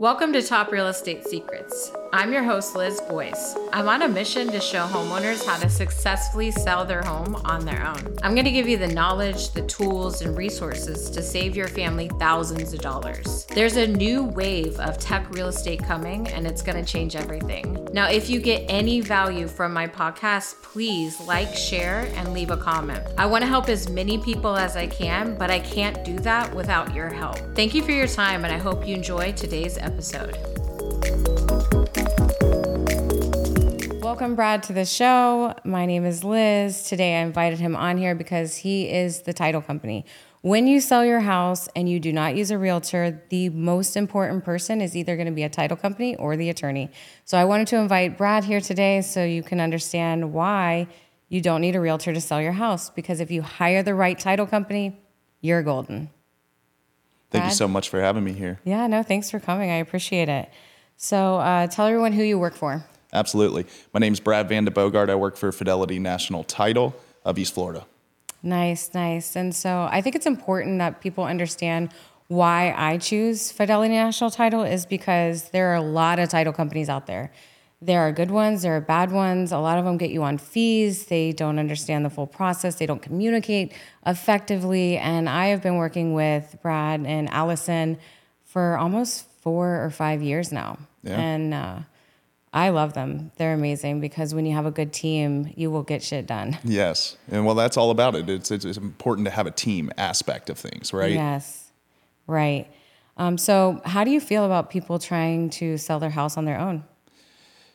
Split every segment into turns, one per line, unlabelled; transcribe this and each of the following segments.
Welcome to Top Real Estate Secrets. I'm your host, Liz Boyce. I'm on a mission to show homeowners how to successfully sell their home on their own. I'm going to give you the knowledge, the tools, and resources to save your family thousands of dollars. There's a new wave of tech real estate coming, and it's going to change everything. Now, if you get any value from my podcast, please like, share, and leave a comment. I want to help as many people as I can, but I can't do that without your help. Thank you for your time, and I hope you enjoy today's episode. Welcome, Brad, to the show. My name is Liz. Today I invited him on here because he is the title company. When you sell your house and you do not use a realtor, the most important person is either going to be a title company or the attorney. So I wanted to invite Brad here today so you can understand why you don't need a realtor to sell your house. Because if you hire the right title company, you're golden.
Thank
Brad?
you so much for having me here.
Yeah, no, thanks for coming. I appreciate it. So uh, tell everyone who you work for.
Absolutely. My name is Brad Van de Bogert. I work for Fidelity National Title of East Florida.
Nice, nice. And so I think it's important that people understand why I choose Fidelity National Title is because there are a lot of title companies out there. There are good ones, there are bad ones. A lot of them get you on fees. They don't understand the full process, they don't communicate effectively. And I have been working with Brad and Allison for almost four or five years now.
Yeah.
And uh, I love them. They're amazing because when you have a good team, you will get shit done.
Yes. And well, that's all about it. It's, it's, it's important to have a team aspect of things, right?
Yes, right. Um, so, how do you feel about people trying to sell their house on their own?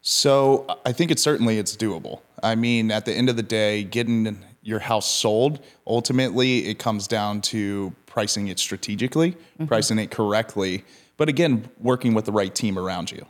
So I think it's certainly it's doable. I mean, at the end of the day, getting your house sold, ultimately it comes down to pricing it strategically,
Mm-hmm.
pricing it correctly, but again, working with the right team around you,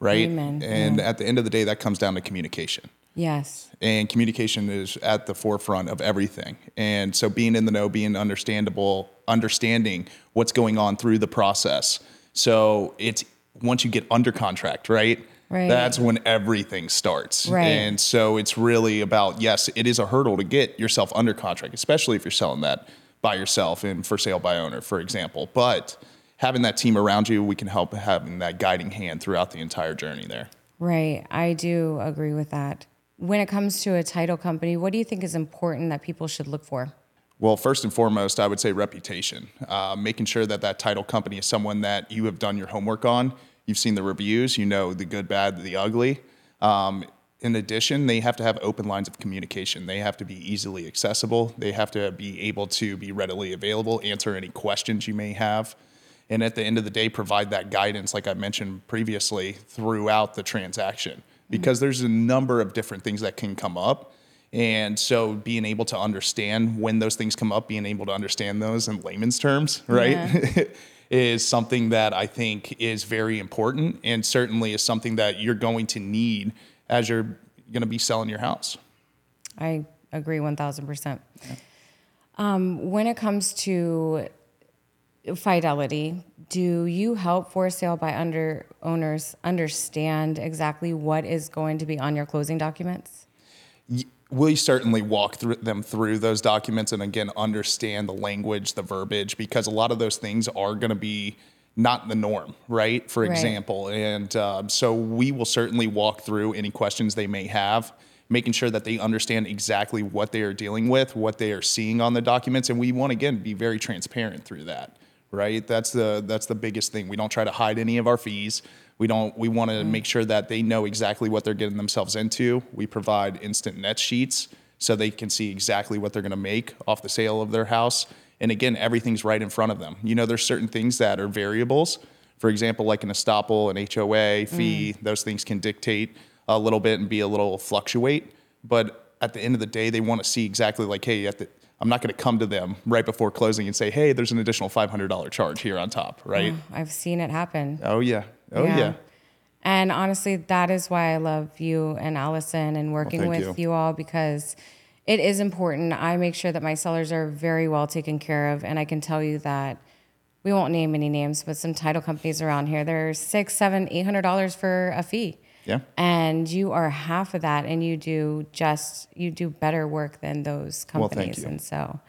right?
Amen.
And at the end of the day, that comes down to communication.
Yes,
and communication is at the forefront of everything. And so being in the know, being understandable, understanding what's going on through the process. So it's once you get under contract, right?
Right.
That's when everything starts.
Right.
And so it's really about yes, it is a hurdle to get yourself under contract, especially if you're selling that by yourself and for sale by owner, for example. But having that team around you, we can help having that guiding hand throughout the entire journey there.
right. I do agree with that. When it comes to a title company, what do you think is important that people should look for?
Well, first and foremost, I would say reputation. Uh, making sure that that title company is someone that you have done your homework on. You've seen the reviews, you know the good, bad, the ugly. Um, in addition, they have to have open lines of communication. They have to be easily accessible. They have to be able to be readily available, answer any questions you may have. And at the end of the day, provide that guidance, like I mentioned previously, throughout the transaction. Because there's a number of different things that can come up. And so being able to understand when those things come up, being able to understand those in layman's terms, right? is something that I think is very important and certainly is something that you're going to need as you're going to be selling your house.
I agree 1000%. Um, when it comes to fidelity, do you help for sale by under owners understand exactly what is going to be on your closing documents?
we certainly walk through them through those documents and again understand the language the verbiage because a lot of those things are going to be not the norm right for
Right.
example and um, so we will certainly walk through any questions they may have making sure that they understand exactly what they are dealing with what they are seeing on the documents and we want to again be very transparent through that right? That's the that's the biggest thing. We don't try to hide any of our fees. We don't we want to mm-hmm. make sure that they know exactly what they're getting themselves into. We provide instant net sheets so they can see exactly what they're going to make off the sale of their house. And again everything's right in front of them. You know there's certain things that are variables. For example like an estoppel an hoa mm. fee those things can dictate a little bit and be a little fluctuate. But at the end of the day they want to see exactly like hey at the I'm not going to come to them right before closing and say, "Hey, there's an additional $500 charge here on top," right?
Oh, I've seen it happen.
Oh yeah. Oh yeah.
And honestly, that is why I love you and Allison and working
thank
with
you.
you. all because it is important. I make sure that my sellers are very well taken care of. And I can tell you that we won't name any names, but some title companies around here, they're six, seven, eight hundred dollars for a fee.
Yeah.
And you are half of that and you do just you do better work than those companies.
Well, thank you.
And so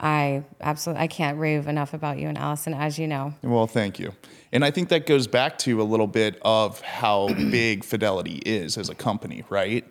I absolutely I can't rave enough about you and Allison, as you know.
Well, thank you. And I think that goes back to a little bit of how big Fidelity is as a company, right?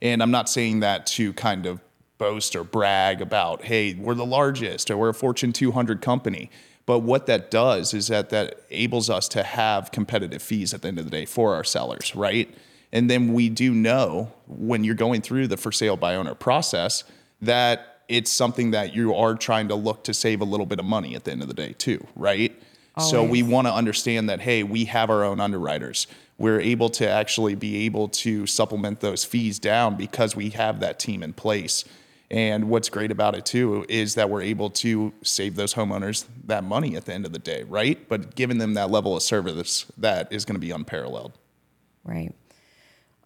And I'm not saying that to kind of boast or brag about, hey, we're the largest or we're a Fortune 200 company. But what that does is that that enables us to have competitive fees at the end of the day for our sellers, right? And then we do know when you're going through the for sale by owner process that it's something that you are trying to look to save a little bit of money at the end of the day too, right? Always. So we want to understand that hey, we have our own underwriters. We're able to actually be able to supplement those fees down because we have that team in place. And what's great about it too is that we're able to save those homeowners that money at the end of the day, right? But giving them that level of service that is going to be unparalleled.
Right.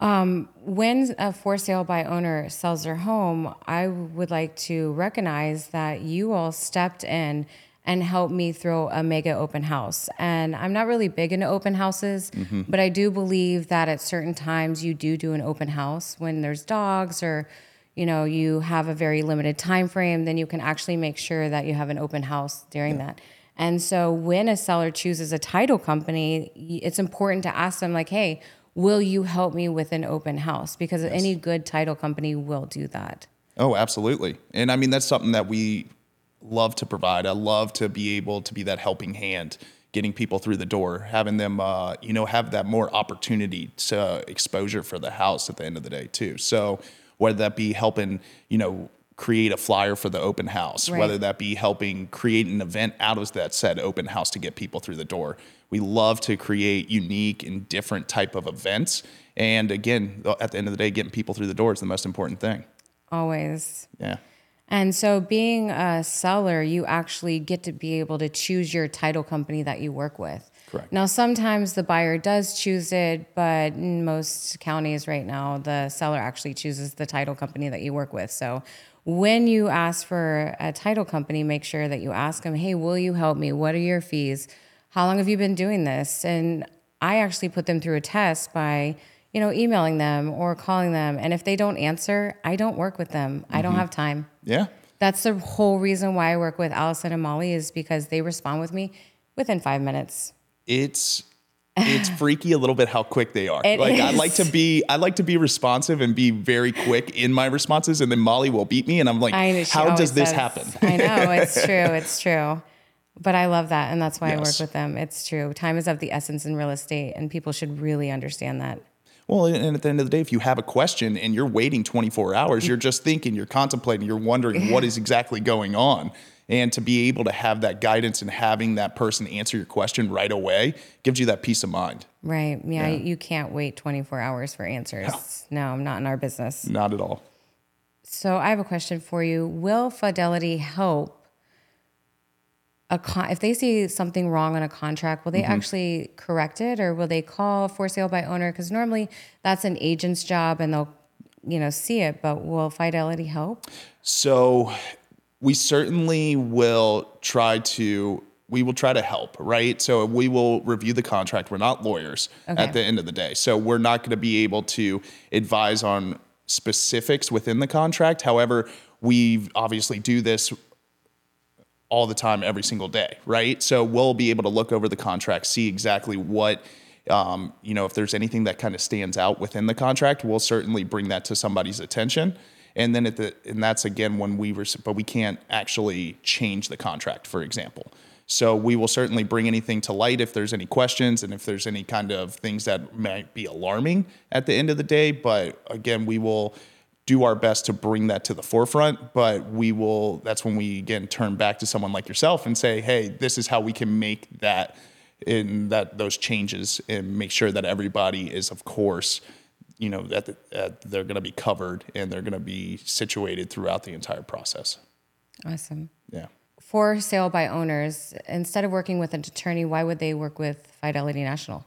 Um, when a for sale by owner sells their home, I would like to recognize that you all stepped in and helped me throw a mega open house. And I'm not really big into open houses, mm-hmm. but I do believe that at certain times you do do an open house when there's dogs or you know you have a very limited time frame then you can actually make sure that you have an open house during yeah. that and so when a seller chooses a title company it's important to ask them like hey will you help me with an open house? Because yes. any good title company will do that.
Oh, absolutely. And I mean, that's something that we love to provide. I love to be able to be that helping hand, getting people through the door, having them, uh, you know, have that more opportunity to exposure for the house at the end of the day, too. So, whether that be helping, you know, create a flyer for the open house, right. whether that be helping create an event out of that said open house to get people through the door we love to create unique and different type of events. And again, at the end of the day, getting people through the door is the most important thing.
Always.
Yeah.
And so, being a seller, you actually get to be able to choose your title company that you work with.
Correct.
Now, sometimes the buyer does choose it, but in most counties right now, the seller actually chooses the title company that you work with. So, when you ask for a title company, make sure that you ask them, hey, will you help me? What are your fees? how long have you been doing this? And I actually put them through a test by, you know, emailing them or calling them. And if they don't answer, I don't work with them. Mm-hmm. I don't mm-hmm. have time.
Yeah.
That's the whole reason why I work with Allison and Molly is because they respond with me within five minutes.
It's it's freaky a little bit how quick they are. It like is. I like to be I like to be responsive and be very quick in my responses and then Molly will beat me and I'm like how does this says, happen?
I know, it's true, it's true. But I love that. And that's why yes. I work with them. It's true. Time is of the essence in real estate, and people should really understand that.
Well, and at the end of the day, if you have a question and you're waiting 24 hours, mm. you're just thinking, you're contemplating, you're wondering what is exactly going on. And to be able to have that guidance and having that person answer your question right away gives you that peace of mind.
Right. Yeah. yeah. You can't wait 24 hours for answers. No. no, I'm not in our business.
Not at all.
So I have a question for you. Will Fidelity help a con- if they see something wrong on a contract, will they mm-hmm. actually correct it or will they call for sale by owner? Because normally that's an agent's job and they'll, you know, see it. But will Fidelity help?
So we certainly will try to we will try to help, right? So we will review the contract. We're not lawyers okay. at the end of the day. So we're not going to be able to advise on specifics within the contract. However, we obviously do this all the time, every single day, right? So we'll be able to look over the contract, see exactly what, um, you know, if there's anything that kind of stands out within the contract, we'll certainly bring that to somebody's attention. And then at the, and that's again when we were, but we can't actually change the contract, for example. So we will certainly bring anything to light if there's any questions and if there's any kind of things that might be alarming at the end of the day. But again, we will do our best to bring that to the forefront but we will that's when we again turn back to someone like yourself and say hey this is how we can make that in that those changes and make sure that everybody is of course you know that, that they're going to be covered and they're going to be situated throughout the entire process
awesome
yeah
for sale by owners instead of working with an attorney why would they work with fidelity national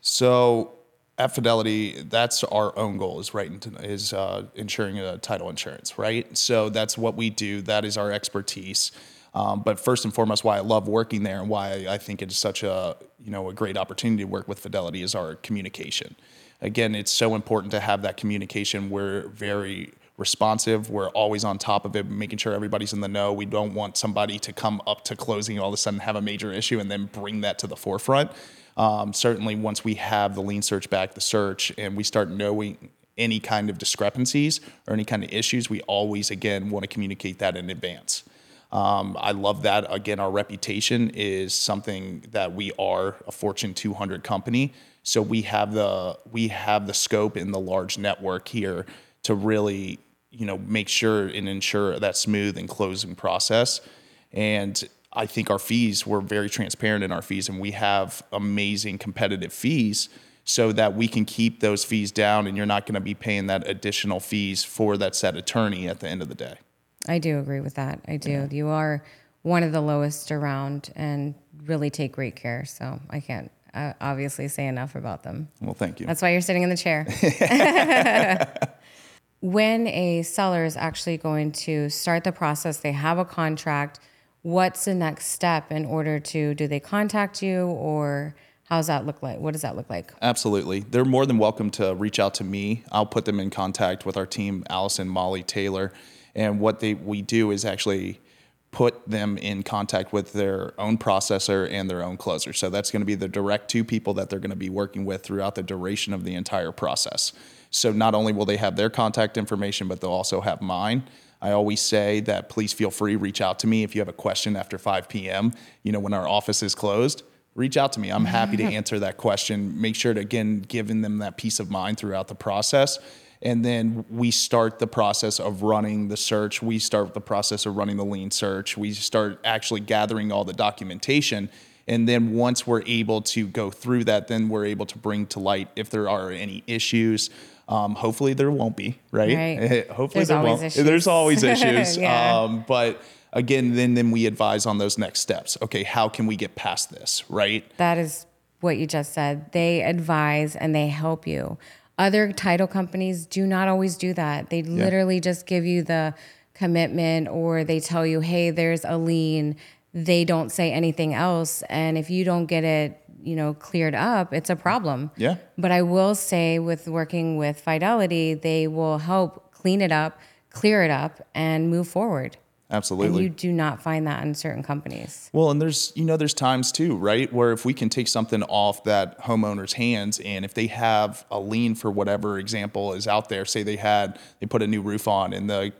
so at Fidelity, that's our own goal is right is uh, insuring a title insurance, right? So that's what we do. That is our expertise. Um, but first and foremost, why I love working there and why I think it is such a you know a great opportunity to work with Fidelity is our communication. Again, it's so important to have that communication. We're very responsive. We're always on top of it, making sure everybody's in the know. We don't want somebody to come up to closing all of a sudden have a major issue and then bring that to the forefront. Um, certainly, once we have the lien search back, the search, and we start knowing any kind of discrepancies or any kind of issues, we always again want to communicate that in advance. Um, I love that. Again, our reputation is something that we are a Fortune 200 company, so we have the we have the scope in the large network here to really you know make sure and ensure that smooth and closing process. And I think our fees we're very transparent in our fees, and we have amazing competitive fees so that we can keep those fees down, and you're not going to be paying that additional fees for that said attorney at the end of the day.
I do agree with that. I do. You are one of the lowest around and really take great care. So I can't uh, obviously say enough about them.
Well, thank you.
That's why you're sitting in the chair. when a seller is actually going to start the process, they have a contract. What's the next step in order to do they contact you or how's that look like? What does that look like?
Absolutely. They're more than welcome to reach out to me. I'll put them in contact with our team, Allison, Molly, Taylor. And what they we do is actually put them in contact with their own processor and their own closer. So that's going to be the direct two people that they're going to be working with throughout the duration of the entire process. So not only will they have their contact information, but they'll also have mine. I always say that please feel free reach out to me if you have a question after 5 p.m. You know when our office is closed, reach out to me. I'm happy to answer that question. Make sure to again giving them that peace of mind throughout the process and then we start the process of running the search. We start the process of running the lien search. We start actually gathering all the documentation. And then once we're able to go through that, then we're able to bring to light if there are any issues. Um, hopefully there won't be, right?
Right.
hopefully
There's
there
always
won't.
issues.
There's always issues.
Yeah.
um, but again, then then we advise on those next steps. Okay, how can we get past this, right?
That is what you just said. They advise and they help you. Other title companies do not always do that. They literally just give you the commitment or they tell you, hey, there's a lien. They don't say anything else. And if you don't get it, you know, cleared up, it's a problem.
Yeah.
But I will say with working with Fidelity, they will help clean it up, clear it up, and move forward.
Absolutely.
And you do not find that in certain companies.
Well, and there's you know there's times too, right, where if we can take something off that homeowner's hands, and if they have a lien for whatever example is out there, say they had they put a new roof on, and the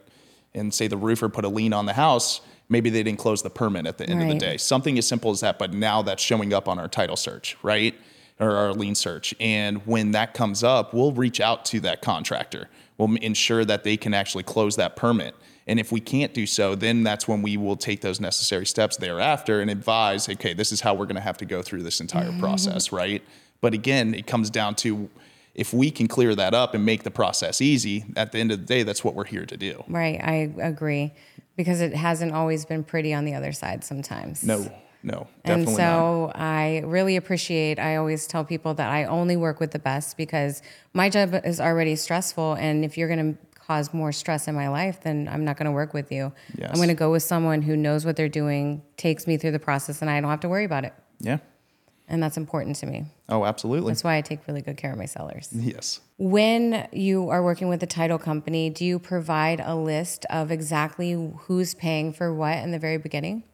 and say the roofer put a lien on the house, maybe they didn't close the permit at the end of the day. Something as simple as that, but now that's showing up on our title search, right, or our lien search, and when that comes up, we'll reach out to that contractor. We'll ensure that they can actually close that permit. And if we can't do so, then that's when we will take those necessary steps thereafter and advise, okay, this is how we're going to have to go through this entire mm-hmm. process, right? But again, it comes down to if we can clear that up and make the process easy, at the end of the day, that's what we're here to do.
Right. I agree because it hasn't always been pretty on the other side sometimes.
No, no,
And
definitely not.
so I really appreciate, I always tell people that I only work with the best because my job is already stressful. And if you're going to cause more stress in my life, then I'm not going to work with you.
Yes.
I'm going to go with someone who knows what they're doing, takes me through the process, and I don't have to worry about it.
Yeah.
And that's important to me.
Oh, absolutely.
That's why I take really good care of my sellers.
Yes.
When you are working with a title company, do you provide a list of exactly who's paying for what in the very beginning?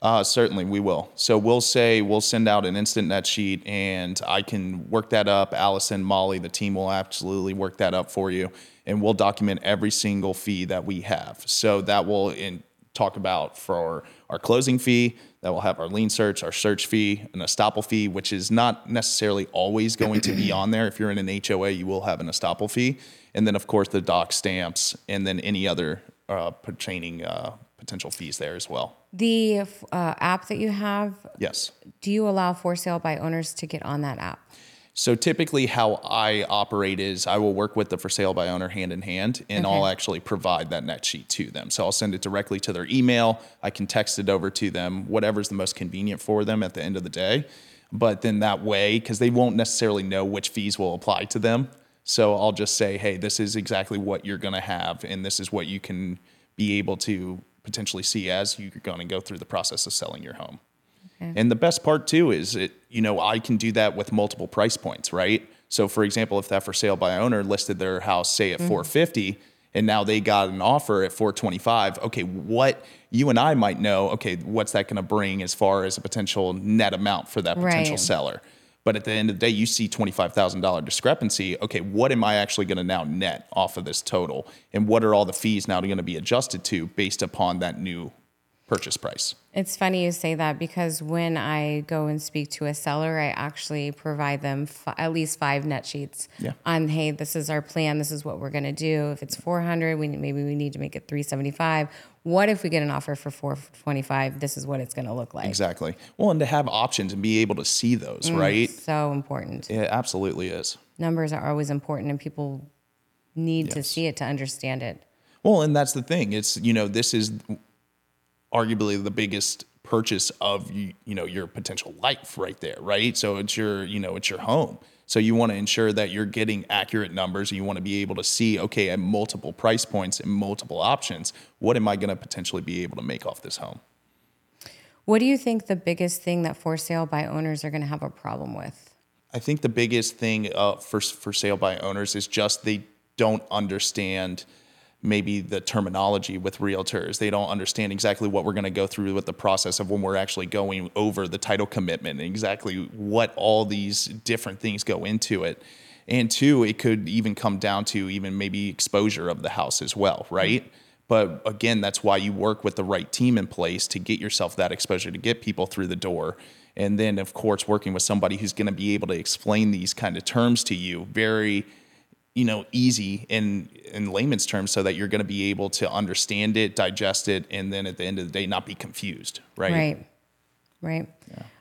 Uh, certainly, we will. So we'll say we'll send out an instant net sheet, and I can work that up. Allison, Molly, the team will absolutely work that up for you, and we'll document every single fee that we have. So that will in, talk about for our closing fee. That will have our lien search, our search fee, an estoppel fee, which is not necessarily always going to be on there. If you're in an HOA, you will have an estoppel fee, and then of course the doc stamps, and then any other uh, pertaining uh, potential fees there as well.
The uh, app that you have,
Yes.
do you allow for sale by owners to get on that app?
So typically, how I operate is I will work with the for sale by owner hand in hand, and I'll actually provide that net sheet to them. So I'll send it directly to their email. I can text it over to them, whatever's the most convenient for them at the end of the day. But then that way, because they won't necessarily know which fees will apply to them. So I'll just say, hey, this is exactly what you're going to have, and this is what you can be able to potentially see as you're going to go through the process of selling your home. And the best part too is it, you know, I can do that with multiple price points, right? So for example, if that for sale by owner listed their house say at mm-hmm. 450 and now they got an offer at 425 okay what you and i might know okay what's that going to bring as far as a potential net amount for that potential
Right.
seller but at the end of the day you see $25000 discrepancy. Okay what am i actually going to now net off of this total? And what are all the fees now going to be adjusted to based upon that new purchase price
It's funny you say that because when I go and speak to a seller, I actually provide them fi- at least five net sheets
Yeah.
on, hey, this is our plan. This is what we're going to do. If it's 400, we maybe we need to make it 375. What if we get an offer for 425? This is what it's going to look like.
exactly well and to have options and be able to see those
Mm.
right
So important.
it absolutely is
Numbers are always important, and people need to see it to understand it.
Well, and that's the thing. It's you know this is arguably the biggest purchase of you, know your potential life right there, right? So it's your you know it's your home. So you want to ensure that you're getting accurate numbers. And you want to be able to see okay at multiple price points and multiple options. What am I going to potentially be able to make off this home?
What do you think the biggest thing that for sale by owners are going to have a problem with?
I think the biggest thing uh, for for sale by owners is just they don't understand maybe the terminology with realtors. They don't understand exactly what we're going to go through with the process of when we're actually going over the title commitment and exactly what all these different things go into it. And two, it could even come down to even maybe exposure of the house as well, mm-hmm. right? But again, that's why you work with the right team in place to get yourself that exposure, to get people through the door. And then, of course, working with somebody who's going to be able to explain these kind of terms to you very, you know, easy in in layman's terms, so that you're going to be able to understand it, digest it, and then at the end of the day, not be confused, right?
Right. Right.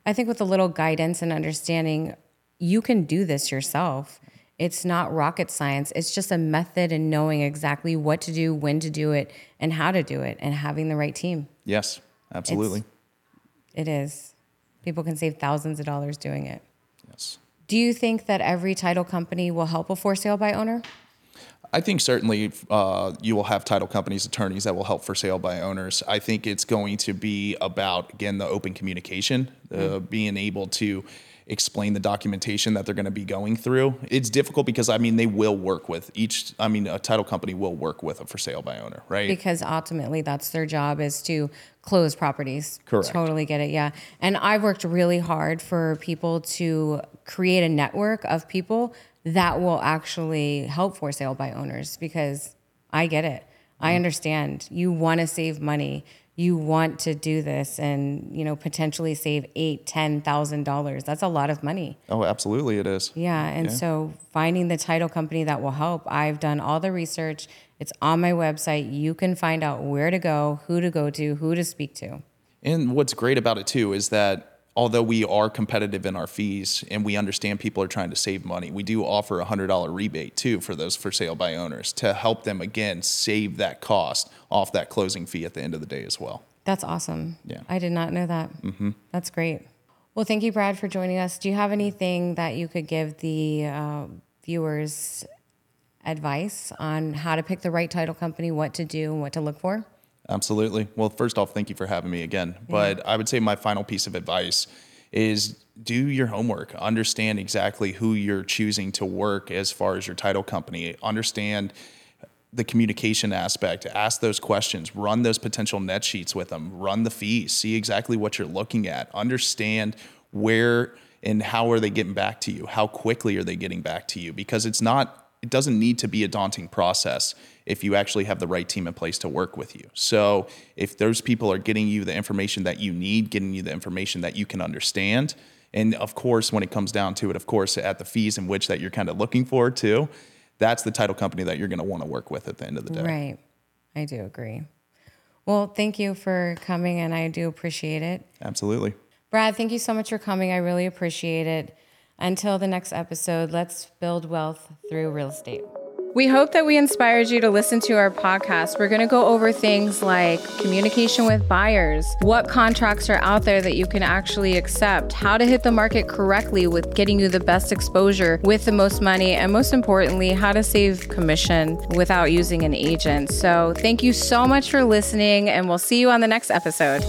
I think with a little guidance and understanding, you can do this yourself. It's not rocket science. It's just a method and knowing exactly what to do, when to do it, and how to do it, and having the right team.
Yes, absolutely.
It is. People can save thousands of dollars doing it. Do you think that every title company will help a for sale by owner?
I think certainly uh, you will have title companies, attorneys that will help for sale by owners. I think it's going to be about, again, the open communication, uh, being able to explain the documentation that they're going to be going through. It's difficult because, I mean, they will work with each, I mean, a title company will work with a for sale by owner, right?
because ultimately that's their job is to close properties.
Correct.
Totally get it. Yeah. And I've worked really hard for people to create a network of people that will actually help for sale by owners because I get it. I mm-hmm. understand. You want to save money. You want to do this and, you know, potentially save eight, ten thousand dollars. That's a lot of money.
oh, absolutely, it is.
Yeah, and so finding the title company that will help. I've done all the research. It's on my website. You can find out where to go, who to go to, who to speak to.
And what's great about it too is that although we are competitive in our fees and we understand people are trying to save money, we do offer a hundred dollar rebate too for those for sale by owners to help them again save that cost off that closing fee at the end of the day as well.
That's awesome.
Yeah.
I did not know that. Mm-hmm. That's great. Well, thank you, Brad, for joining us. Do you have anything that you could give the uh, viewers advice on how to pick the right title company, what to do, and what to look for?
Absolutely. Well, first off, thank you for having me again. But I would say my final piece of advice is do your homework. Understand exactly who you're choosing to work as far as your title company. Understand the communication aspect. Ask those questions. Run those potential net sheets with them. Run the fees. See exactly what you're looking at. Understand where and how are they getting back to you? How quickly are they getting back to you? Because it's not it doesn't need to be a daunting process if you actually have the right team in place to work with you. So, if those people are getting you the information that you need, getting you the information that you can understand, and of course, when it comes down to it, of course, at the fees in which that you're kind of looking for too, that's the title company that you're going to want to work with at the end of the day.
Right. I do agree. Well, thank you for coming, and I do appreciate it.
Absolutely.
Brad, thank you so much for coming. I really appreciate it. Until the next episode, let's build wealth through real estate. We hope that we inspired you to listen to our podcast. We're going to go over things like communication with buyers, what contracts are out there that you can actually accept, how to hit the market correctly with getting you the best exposure with the most money, and most importantly, how to save commission without using an agent. So, thank you so much for listening, and we'll see you on the next episode.